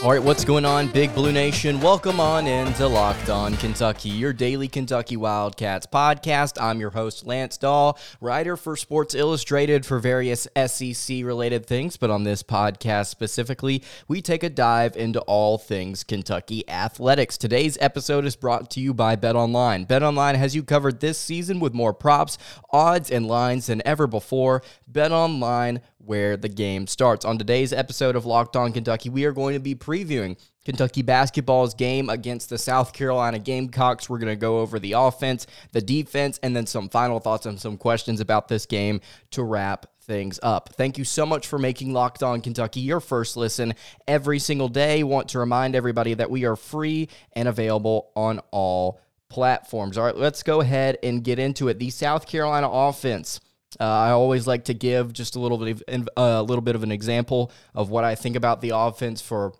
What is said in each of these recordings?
All right, what's going on, Big Blue Nation? Welcome on into Locked On Kentucky, your daily Kentucky Wildcats podcast. I'm your host, Lance Dahl, writer for Sports Illustrated for various SEC related things. But on this podcast specifically, we take a dive into all things Kentucky athletics. Today's episode is brought to you by Bet Online. Bet Online has you covered this season with more props, odds, and lines than ever before. Bet Online where the game starts. On today's episode of Locked On Kentucky, we are going to be previewing Kentucky basketball's game against the South Carolina Gamecocks. We're going to go over the offense, the defense, and then some final thoughts and some questions about this game to wrap things up. Thank you so much for making Locked On Kentucky your first listen every single day. Want to remind everybody that we are free and available on all platforms. All right, let's go ahead and get into it. The South Carolina offense uh, I always like to give just a little bit of uh, a little bit of an example of what I think about the offense for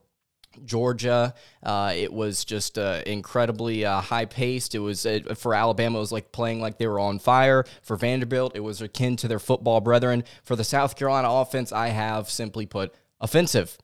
Georgia. Uh, it was just uh, incredibly uh, high paced. It was uh, for Alabama. It was like playing like they were on fire. For Vanderbilt, it was akin to their football brethren. For the South Carolina offense, I have simply put offensive.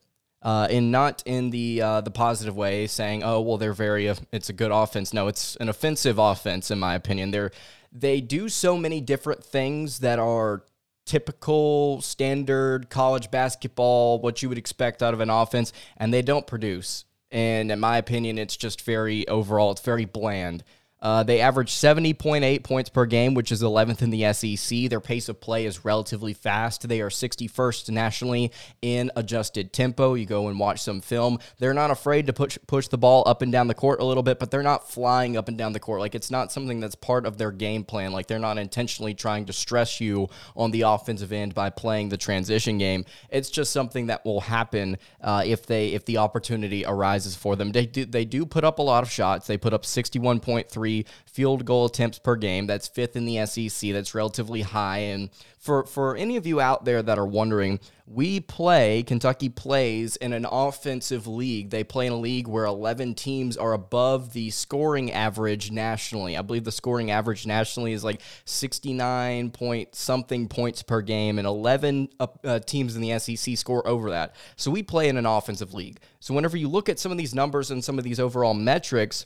Uh, and not in the uh, the positive way, saying, "Oh, well, they're very it's a good offense." No, it's an offensive offense, in my opinion. They're they do so many different things that are typical standard college basketball, what you would expect out of an offense, and they don't produce. And in my opinion, it's just very overall, it's very bland. Uh, they average 70.8 points per game, which is 11th in the SEC. Their pace of play is relatively fast. They are 61st nationally in adjusted tempo. You go and watch some film. They're not afraid to push push the ball up and down the court a little bit, but they're not flying up and down the court. Like it's not something that's part of their game plan. Like they're not intentionally trying to stress you on the offensive end by playing the transition game. It's just something that will happen uh, if they if the opportunity arises for them. They do they do put up a lot of shots. They put up 61.3 field goal attempts per game. That's fifth in the SEC. That's relatively high. And for, for any of you out there that are wondering, we play, Kentucky plays in an offensive league. They play in a league where 11 teams are above the scoring average nationally. I believe the scoring average nationally is like 69 point something points per game, and 11 uh, uh, teams in the SEC score over that. So we play in an offensive league. So whenever you look at some of these numbers and some of these overall metrics,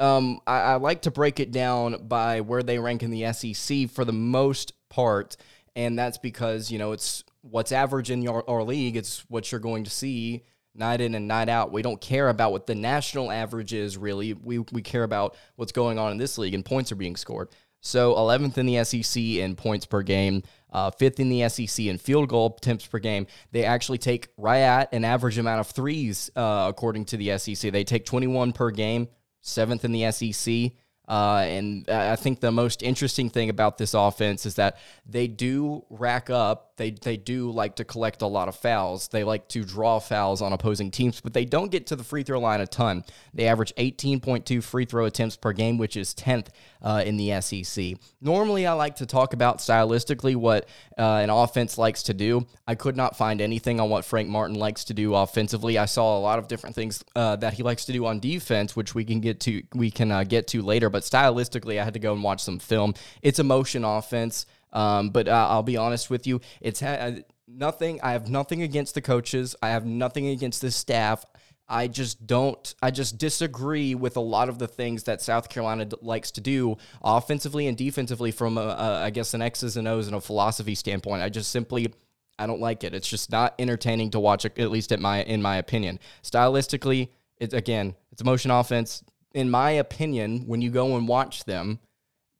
um, I, I, like to break it down by where they rank in the SEC for the most part, and that's because you know it's what's average in your our league. It's what you're going to see night in and night out. We don't care about what the national average is really. We we care about what's going on in this league, and points are being scored. So 11th in the SEC in points per game, uh, fifth in the SEC in field goal attempts per game. They actually take right at an average amount of threes, uh, according to the SEC. They take 21 per game seventh in the SEC. Uh, and I think the most interesting thing about this offense is that they do rack up they they do like to collect a lot of fouls. They like to draw fouls on opposing teams, but they don't get to the free throw line a ton. They average 18.2 free throw attempts per game, which is 10th uh, in the SEC. Normally, I like to talk about stylistically what uh, an offense likes to do. I could not find anything on what Frank Martin likes to do offensively. I saw a lot of different things uh, that he likes to do on defense, which we can get to we can uh, get to later. But stylistically, I had to go and watch some film. It's a motion offense. Um, but uh, I'll be honest with you, it's ha- uh, nothing. I have nothing against the coaches. I have nothing against the staff. I just don't, I just disagree with a lot of the things that South Carolina d- likes to do offensively and defensively from, a, a, I guess, an X's and O's and a philosophy standpoint. I just simply, I don't like it. It's just not entertaining to watch, at least at my, in my opinion. Stylistically, it's again, it's motion offense. In my opinion, when you go and watch them,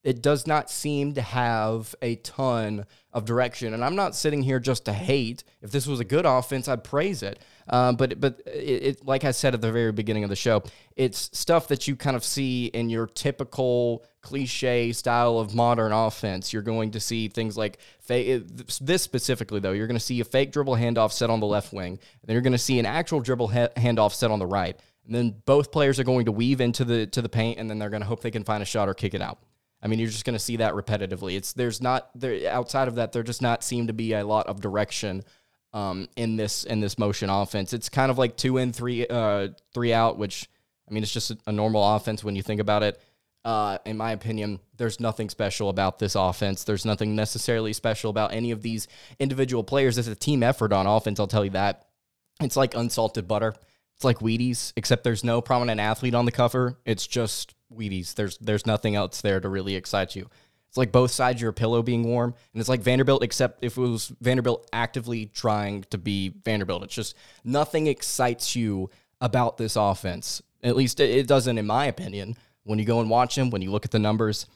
it does not seem to have a ton of direction. And I'm not sitting here just to hate. If this was a good offense, I'd praise it. Um, but but it, it, like I said at the very beginning of the show, it's stuff that you kind of see in your typical cliche style of modern offense. You're going to see things like this specifically though. You're going to see a fake dribble handoff set on the left wing, and then you're going to see an actual dribble ha- handoff set on the right. And then both players are going to weave into the to the paint, and then they're going to hope they can find a shot or kick it out. I mean, you're just going to see that repetitively. It's there's not there outside of that there does not seem to be a lot of direction um, in this in this motion offense. It's kind of like two in three uh, three out, which I mean, it's just a normal offense when you think about it. Uh, in my opinion, there's nothing special about this offense. There's nothing necessarily special about any of these individual players. It's a team effort on offense, I'll tell you that. It's like unsalted butter. It's like Wheaties, except there's no prominent athlete on the cover. It's just Wheaties. There's there's nothing else there to really excite you. It's like both sides of your pillow being warm, and it's like Vanderbilt, except if it was Vanderbilt actively trying to be Vanderbilt. It's just nothing excites you about this offense. At least it doesn't, in my opinion when you go and watch them, when you look at the numbers.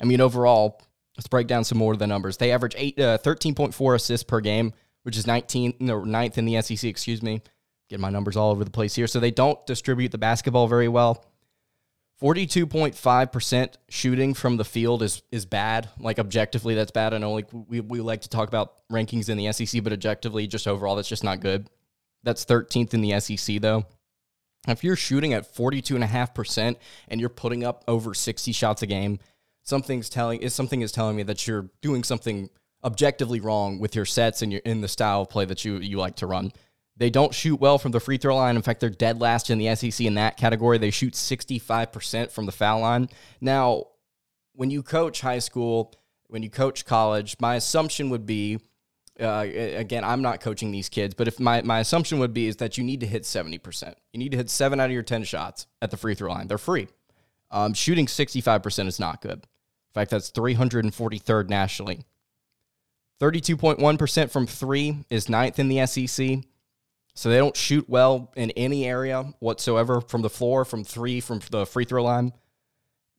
I mean, overall, let's break down some more of the numbers. They average eight, uh, 13.4 assists per game, which is 19, no, ninth in the SEC, excuse me. Get my numbers all over the place here. So they don't distribute the basketball very well. 42.5% shooting from the field is is bad. Like objectively, that's bad. I know like we, we like to talk about rankings in the SEC, but objectively, just overall, that's just not good. That's 13th in the SEC though. If you're shooting at 42.5% and you're putting up over 60 shots a game, something's telling is something is telling me that you're doing something objectively wrong with your sets and your in the style of play that you you like to run. They don't shoot well from the free throw line. In fact, they're dead last in the SEC in that category. They shoot 65% from the foul line. Now, when you coach high school, when you coach college, my assumption would be uh, again, I'm not coaching these kids, but if my, my assumption would be is that you need to hit 70%. You need to hit seven out of your 10 shots at the free throw line. They're free. Um, shooting 65% is not good. In fact, that's 343rd nationally. 32.1% from three is ninth in the SEC. So they don't shoot well in any area whatsoever from the floor, from three, from the free throw line.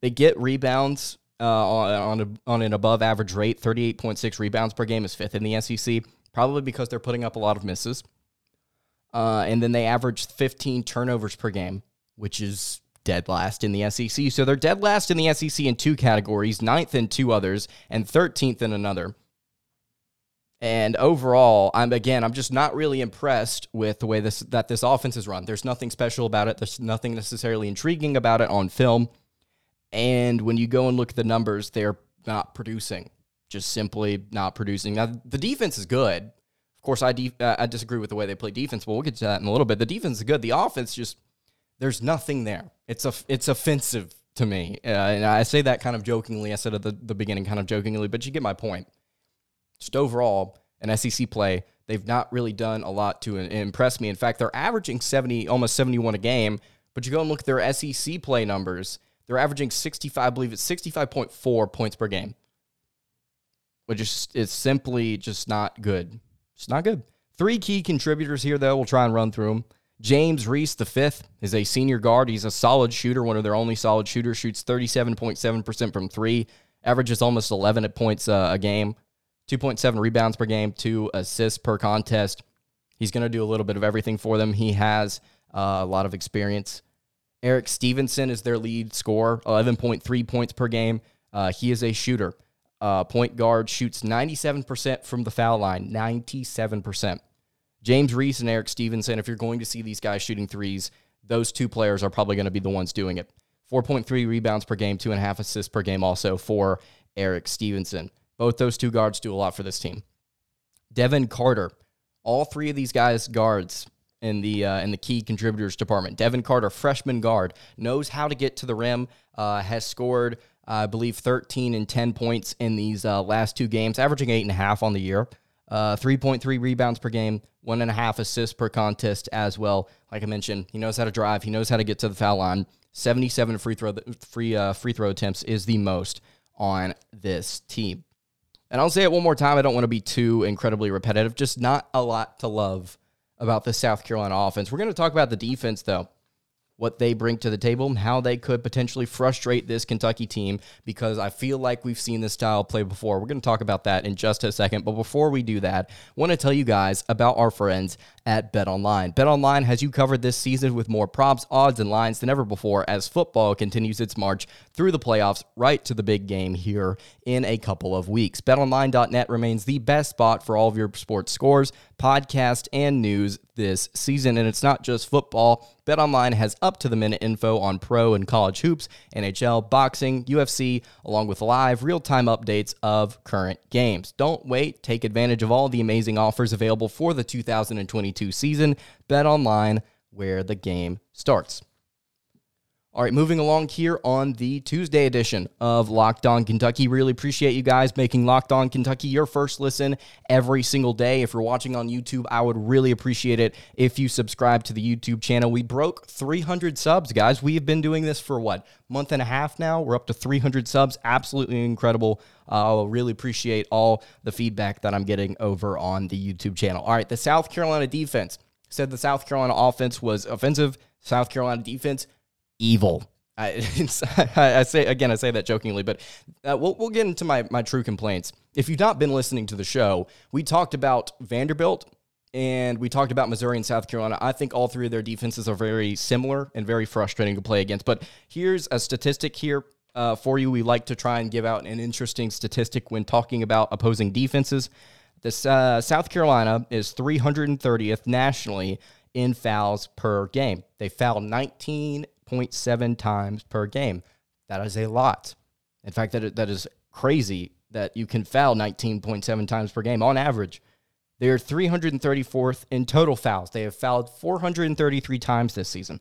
They get rebounds uh, on a, on an above average rate. 38.6 rebounds per game is fifth in the SEC, probably because they're putting up a lot of misses. Uh, and then they average 15 turnovers per game, which is dead last in the SEC. So they're dead last in the SEC in two categories, ninth in two others, and 13th in another. And overall, I'm again, I'm just not really impressed with the way this that this offense is run. There's nothing special about it. There's nothing necessarily intriguing about it on film. And when you go and look at the numbers, they're not producing, just simply not producing. Now, the defense is good. Of course, I, uh, I disagree with the way they play defense, but we'll get to that in a little bit. The defense is good. The offense just, there's nothing there. It's, a, it's offensive to me. Uh, and I say that kind of jokingly. I said at the, the beginning kind of jokingly, but you get my point. Just overall, an SEC play, they've not really done a lot to impress me. In fact, they're averaging 70, almost 71 a game, but you go and look at their SEC play numbers, they're averaging 65, I believe it's 65.4 points per game, which is simply just not good. It's not good. Three key contributors here, though. We'll try and run through them. James Reese, the fifth, is a senior guard. He's a solid shooter, one of their only solid shooters. Shoots 37.7% from three, averages almost 11 points uh, a game, 2.7 rebounds per game, two assists per contest. He's going to do a little bit of everything for them. He has uh, a lot of experience. Erik Stevenson is their lead scorer, 11.3 points per game. Uh, he is a shooter. Uh, point guard shoots 97% from the foul line, 97%. James Reese and Erik Stevenson, if you're going to see these guys shooting threes, those two players are probably going to be the ones doing it. 4.3 rebounds per game, two and a half assists per game also for Erik Stevenson. Both those two guards do a lot for this team. Devin Carter, all three of these guys guards in the uh, in the key contributors department. Devin Carter, freshman guard, knows how to get to the rim. Uh, has scored, uh, I believe, 13 and 10 points in these uh, last two games, averaging eight and a half on the year. Uh, 3.3 rebounds per game, one and a half assists per contest as well. Like I mentioned, he knows how to drive. He knows how to get to the foul line. 77 free throw free uh, free throw attempts is the most on this team. And I'll say it one more time. I don't want to be too incredibly repetitive. Just not a lot to love about the South Carolina offense. We're going to talk about the defense, though what they bring to the table and how they could potentially frustrate this Kentucky team because I feel like we've seen this style play before. We're going to talk about that in just a second. But before we do that, I want to tell you guys about our friends at Bet Online. Bet Online has you covered this season with more props, odds, and lines than ever before as football continues its march through the playoffs right to the big game here in a couple of weeks. BetOnline.net remains the best spot for all of your sports scores, podcasts and news this season. And it's not just football. BetOnline has up to the minute info on pro and college hoops, NHL, boxing, UFC, along with live real time updates of current games. Don't wait. Take advantage of all the amazing offers available for the 2022 season. BetOnline, where the game starts. All right, moving along here on the Tuesday edition of Locked On Kentucky. Really appreciate you guys making Locked On Kentucky your first listen every single day. If you're watching on YouTube, I would really appreciate it if you subscribe to the YouTube channel. We broke 300 subs, guys. We have been doing this for what, month and a half now? We're up to 300 subs. Absolutely incredible. I uh, really appreciate all the feedback that I'm getting over on the YouTube channel. All right, the South Carolina defense said the South Carolina offense was offensive. South Carolina defense evil. I, I, say again, I say that jokingly, but uh, we'll we'll get into my my true complaints. If you've not been listening to the show, we talked about Vanderbilt and we talked about Missouri and South Carolina. I think all three of their defenses are very similar and very frustrating to play against. But here's a statistic here uh, for you. We like to try and give out an interesting statistic when talking about opposing defenses. This uh, South Carolina is 330th nationally in fouls per game. They foul 19 0.7 times per game. That is a lot. In fact, that, that is crazy that you can foul 19.7 times per game on average. They are 334th in total fouls. They have fouled 433 times this season.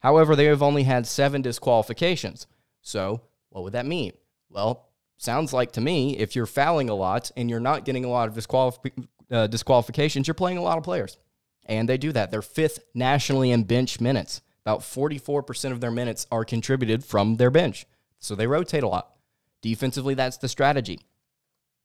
However, they have only had seven disqualifications. So, what would that mean? Well, sounds like to me, if you're fouling a lot and you're not getting a lot of disqualif- uh, disqualifications, you're playing a lot of players. And they do that. They're fifth nationally in bench minutes. About 44% of their minutes are contributed from their bench. So they rotate a lot. Defensively, that's the strategy.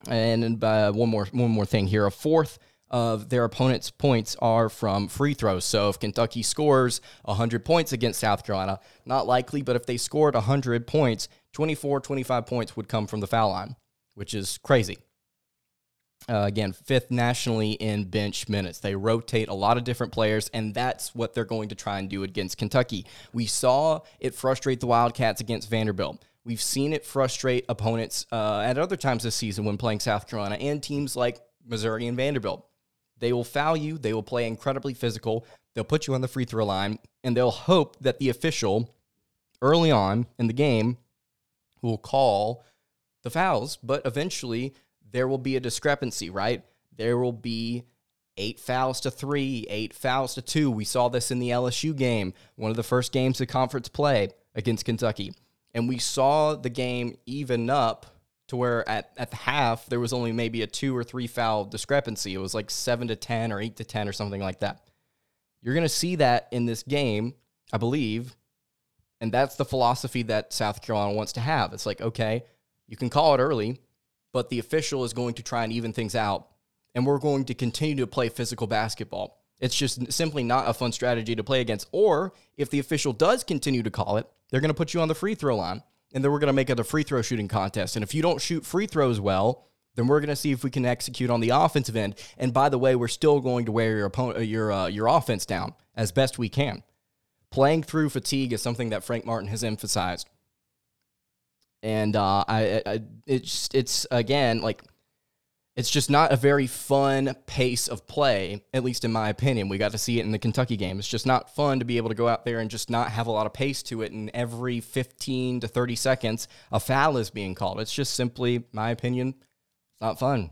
And uh, one more one more thing here. A fourth of their opponent's points are from free throws. So if Kentucky scores 100 points against South Carolina, not likely, but if they scored 100 points, 24, 25 points would come from the foul line, which is crazy. Uh, again, fifth nationally in bench minutes. They rotate a lot of different players, and that's what they're going to try and do against Kentucky. We saw it frustrate the Wildcats against Vanderbilt. We've seen it frustrate opponents uh, at other times this season when playing South Carolina and teams like Missouri and Vanderbilt. They will foul you, they will play incredibly physical, they'll put you on the free throw line, and they'll hope that the official early on in the game will call the fouls, but eventually there will be a discrepancy, right? There will be eight fouls to three, eight fouls to two. We saw this in the LSU game, one of the first games of conference play against Kentucky. And we saw the game even up to where at, at the half, there was only maybe a two or three foul discrepancy. It was like seven to 10 or eight to 10 or something like that. You're going to see that in this game, I believe. And that's the philosophy that South Carolina wants to have. It's like, okay, you can call it early, but the official is going to try and even things out. And we're going to continue to play physical basketball. It's just simply not a fun strategy to play against. Or if the official does continue to call it, they're going to put you on the free throw line and then we're going to make it a free throw shooting contest. And if you don't shoot free throws well, then we're going to see if we can execute on the offensive end. And by the way, we're still going to wear your opponent, uh, your uh, your offense down as best we can. Playing through fatigue is something that Frank Martin has emphasized and uh, I, I it's it's again like it's just not a very fun pace of play, at least in my opinion. We got to see it in the Kentucky game. It's just not fun to be able to go out there and just not have a lot of pace to it. And every 15 to 30 seconds, a foul is being called. It's just simply, my opinion, it's not fun.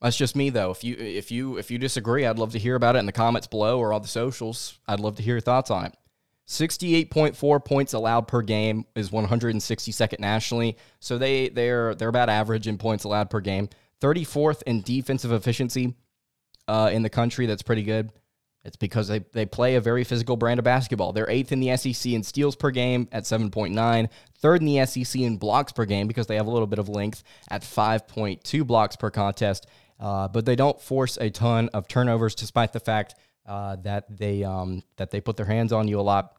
That's just me though. If you if you if you disagree, I'd love to hear about it in the comments below or on the socials. I'd love to hear your thoughts on it. 68.4 points allowed per game is 162nd nationally. So they they're they're about average in points allowed per game. 34th in defensive efficiency uh, in the country. That's pretty good. It's because they, they play a very physical brand of basketball. They're eighth in the SEC in steals per game at 7.9, third in the SEC in blocks per game because they have a little bit of length at 5.2 blocks per contest. Uh, but they don't force a ton of turnovers, despite the fact uh, that they um, that they put their hands on you a lot.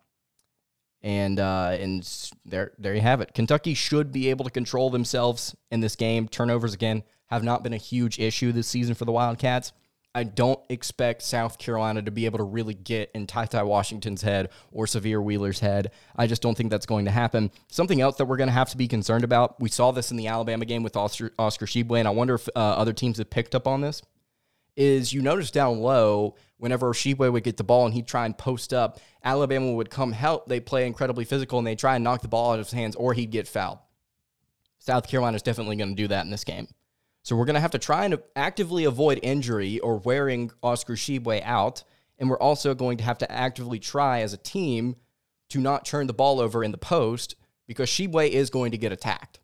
And uh, and there there you have it. Kentucky should be able to control themselves in this game. Turnovers again have not been a huge issue this season for the Wildcats. I don't expect South Carolina to be able to really get in Ty Ty Washington's head or Sahvir Wheeler's head. I just don't think that's going to happen. Something else that we're going to have to be concerned about. We saw this in the Alabama game with Oscar, Oscar and I wonder if uh, other teams have picked up on this is you notice down low, whenever Tshiebwe would get the ball and he'd try and post up, Alabama would come help. They play incredibly physical and they try and knock the ball out of his hands or he'd get fouled. South Carolina is definitely going to do that in this game. So we're going to have to try and actively avoid injury or wearing Oscar Tshiebwe out. And we're also going to have to actively try as a team to not turn the ball over in the post because Tshiebwe is going to get attacked.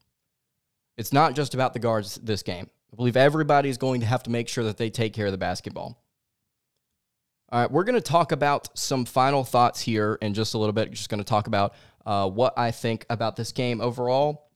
It's not just about the guards this game. I believe everybody is going to have to make sure that they take care of the basketball. All right, we're going to talk about some final thoughts here in just a little bit. Just going to talk about uh, what I think about this game overall.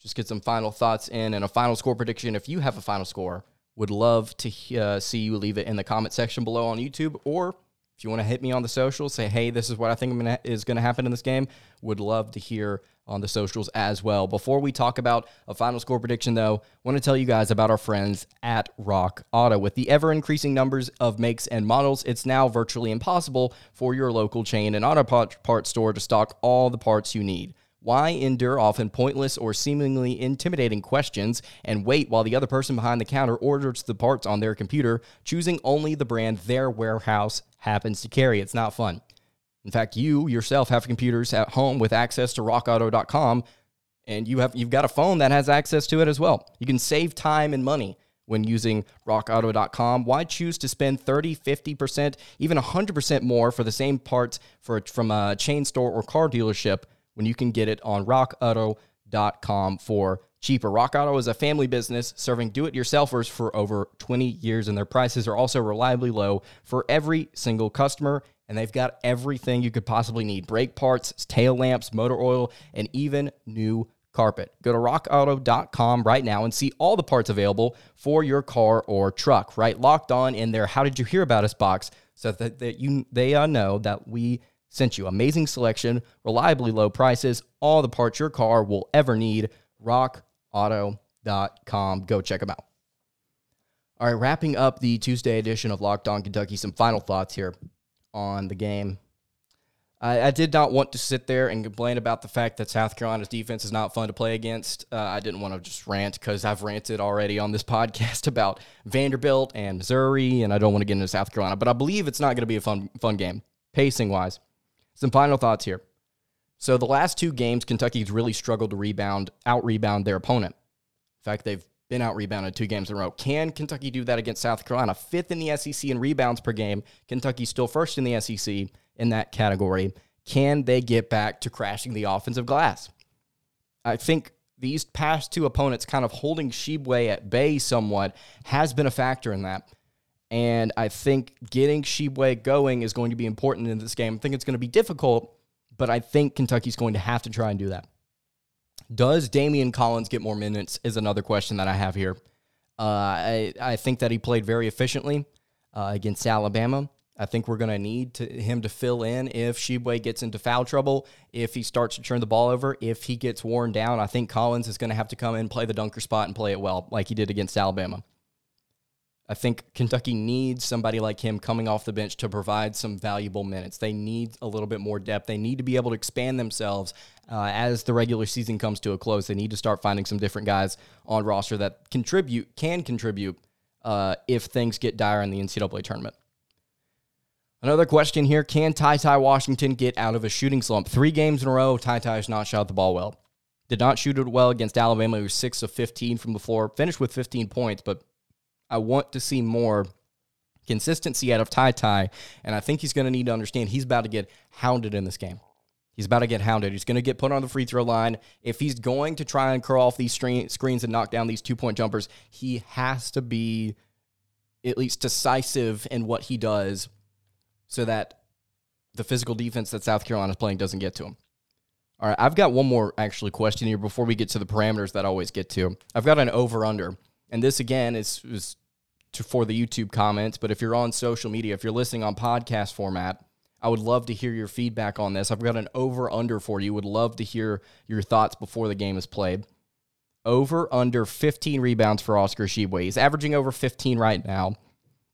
Just get some final thoughts in and a final score prediction. If you have a final score, would love to uh, see you leave it in the comment section below on YouTube or if you want to hit me on the socials, say, hey, this is what I think gonna, is going to happen in this game, would love to hear on the socials as well. Before we talk about a final score prediction, though, I want to tell you guys about our friends at Rock Auto. With the ever increasing numbers of makes and models, it's now virtually impossible for your local chain and auto parts store to stock all the parts you need. Why endure often pointless or seemingly intimidating questions and wait while the other person behind the counter orders the parts on their computer, choosing only the brand their warehouse happens to carry? It's not fun. In fact, you yourself have computers at home with access to rockauto.com and you have you've got a phone that has access to it as well. You can save time and money when using rockauto.com. Why choose to spend 30, 50%, even 100% more for the same parts for from a chain store or car dealership when you can get it on rockauto.com for cheaper. Rock Auto is a family business serving do it yourselfers for over 20 years, and their prices are also reliably low for every single customer. And they've got everything you could possibly need brake parts, tail lamps, motor oil, and even new carpet. Go to rockauto.com right now and see all the parts available for your car or truck, right? Locked on in their How Did You Hear About Us box so that, that you they uh, know that we sent you. Amazing selection, reliably low prices, all the parts your car will ever need. RockAuto.com. Go check them out. All right, wrapping up the Tuesday edition of Locked On Kentucky, some final thoughts here on the game. I, I, did not want to sit there and complain about the fact that South Carolina's defense is not fun to play against. Uh, I didn't want to just rant because I've ranted already on this podcast about Vanderbilt and Missouri, and I don't want to get into South Carolina. But I believe it's not going to be a fun fun game, pacing wise. Some final thoughts here. So the last two games, Kentucky's really struggled to rebound, out rebound their opponent. In fact, they've been out rebounded two games in a row. Can Kentucky do that against South Carolina? Fifth in the SEC in rebounds per game. Kentucky's still first in the SEC in that category. Can they get back to crashing the offensive glass? I think these past two opponents kind of holding Tshiebwe at bay somewhat has been a factor in that. And I think getting Tshiebwe going is going to be important in this game. I think it's going to be difficult, but I think Kentucky's going to have to try and do that. Does Daimion Collins get more minutes? Is another question that I have here. Uh, I, I think that he played very efficiently uh, against Alabama. I think we're going to need him to fill in if Tshiebwe gets into foul trouble, if he starts to turn the ball over, if he gets worn down. I think Collins is going to have to come in, play the dunker spot, and play it well, like he did against Alabama. I think Kentucky needs somebody like him coming off the bench to provide some valuable minutes. They need a little bit more depth. They need to be able to expand themselves uh, as the regular season comes to a close. They need to start finding some different guys on roster that contribute, can contribute uh, if things get dire in the NCAA tournament. Another question here Can Ty Ty Washington get out of a shooting slump? Three games in a row, Ty Ty has not shot the ball well. Did not shoot it well against Alabama. He was 6 of 15 from the floor, finished with 15 points, but I want to see more consistency out of Ty Ty, and I think he's going to need to understand he's about to get hounded in this game. He's about to get hounded. He's going to get put on the free throw line. If he's going to try and curl off these screens and knock down these two point jumpers, he has to be at least decisive in what he does so that the physical defense that South Carolina is playing doesn't get to him. All right, I've got one more actually question here before we get to the parameters that I always get to. I've got an over under. And this again is, is to, for the YouTube comments, but if you're on social media, if you're listening on podcast format, I would love to hear your feedback on this. I've got an over under for you. Would love to hear your thoughts before the game is played. Over under 15 rebounds for Oscar Tshiebwe. He's averaging over 15 right now.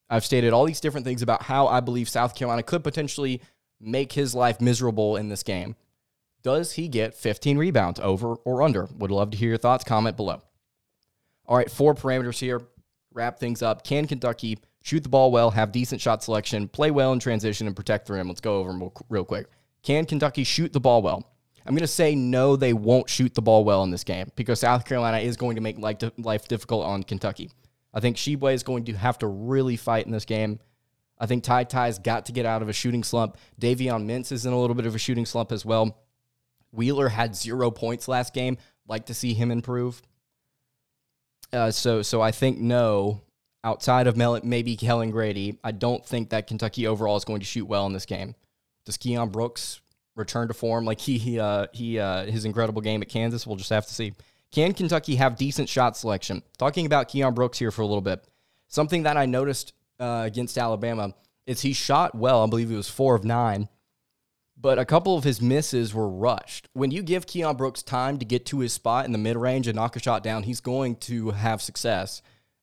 I've stated all these different things about how I believe South Carolina could potentially make his life miserable in this game. Does he get 15 rebounds over or under? Would love to hear your thoughts. Comment below. All right, four parameters here. Wrap things up. Can Kentucky shoot the ball well, have decent shot selection, play well in transition, and protect the rim? Let's go over them real quick. Can Kentucky shoot the ball well? I'm going to say no, they won't shoot the ball well in this game because South Carolina is going to make life difficult on Kentucky. I think Tshiebwe is going to have to really fight in this game. I think Ty Ty's got to get out of a shooting slump. Davion Mintz is in a little bit of a shooting slump as well. Wheeler had zero points last game. Like to see him improve. Uh, so, so I think no. Outside of Mel- maybe Kellan Grady, I don't think that Kentucky overall is going to shoot well in this game. Does Keion Brooks return to form like he he uh, he uh, his incredible game at Kansas? We'll just have to see. Can Kentucky have decent shot selection? Talking about Keion Brooks here for a little bit. Something that I noticed uh, against Alabama is he shot well. I believe he was four of nine, but a couple of his misses were rushed. When you give Keion Brooks time to get to his spot in the mid range and knock a shot down, he's going to have success.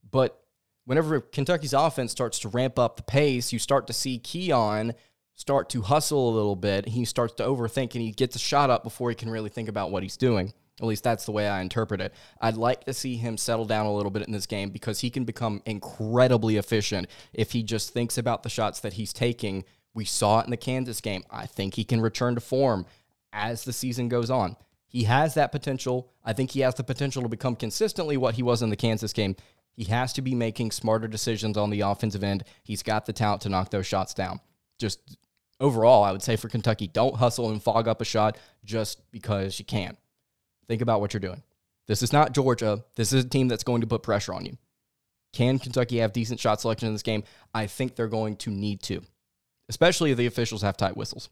But whenever Kentucky's offense starts to ramp up the pace, you start to see Keion start to hustle a little bit. He starts to overthink and he gets a shot up before he can really think about what he's doing. At least that's the way I interpret it. I'd like to see him settle down a little bit in this game because he can become incredibly efficient if he just thinks about the shots that he's taking. We saw it in the Kansas game. I think he can return to form as the season goes on. He has that potential. I think he has the potential to become consistently what he was in the Kansas game. He has to be making smarter decisions on the offensive end. He's got the talent to knock those shots down. Just overall, I would say for Kentucky, don't hustle and fog up a shot just because you can. Think about what you're doing. This is not Georgia. This is a team that's going to put pressure on you. Can Kentucky have decent shot selection in this game? I think they're going to need to, especially if the officials have tight whistles.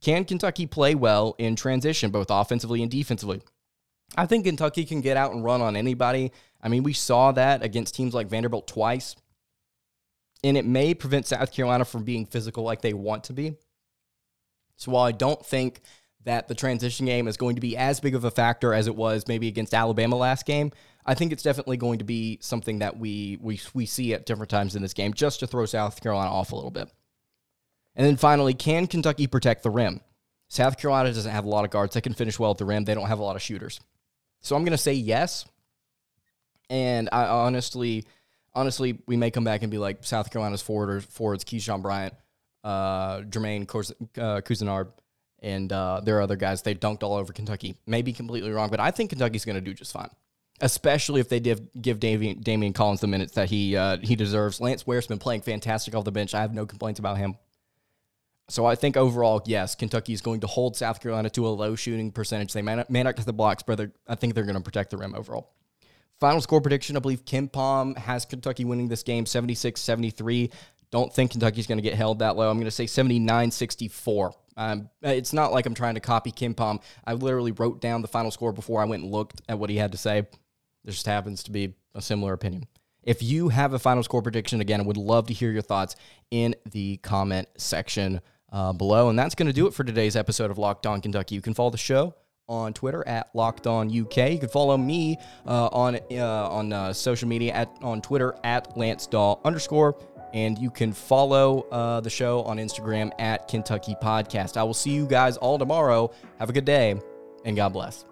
Can Kentucky play well in transition, both offensively and defensively? I think Kentucky can get out and run on anybody. I mean, we saw that against teams like Vanderbilt twice, and it may prevent South Carolina from being physical like they want to be. So while I don't think that the transition game is going to be as big of a factor as it was maybe against Alabama last game. I think it's definitely going to be something that we we we see at different times in this game just to throw South Carolina off a little bit. And then finally, can Kentucky protect the rim? South Carolina doesn't have a lot of guards that can finish well at the rim. They don't have a lot of shooters. So I'm going to say yes. And I honestly, honestly, we may come back and be like South Carolina's forwarders, forwards, Keyshawn Bryant, uh, Jermaine uh, Couisnard, and uh, there are other guys they dunked all over Kentucky. Maybe completely wrong, but I think Kentucky's going to do just fine. Especially if they give give Davion, Daimion Collins the minutes that he uh, he deserves. Lance Ware's been playing fantastic off the bench. I have no complaints about him. So I think overall, yes, Kentucky is going to hold South Carolina to a low shooting percentage. They may not, may not get the blocks, but I think they're going to protect the rim overall. Final score prediction, I believe KenPom has Kentucky winning this game 76 73. Don't think Kentucky's going to get held that low. I'm going to say 79 64. Um, it's not like I'm trying to copy KenPom. I literally wrote down the final score before I went and looked at what he had to say. There just happens to be a similar opinion. If you have a final score prediction, again, I would love to hear your thoughts in the comment section uh, below. And that's going to do it for today's episode of Locked On Kentucky. You can follow the show on Twitter at Locked On UK. You can follow me uh, on uh, on uh, social media at on Twitter at Lance Dahl underscore. And you can follow uh, the show on Instagram at Kentucky Podcast. I will see you guys all tomorrow. Have a good day and God bless.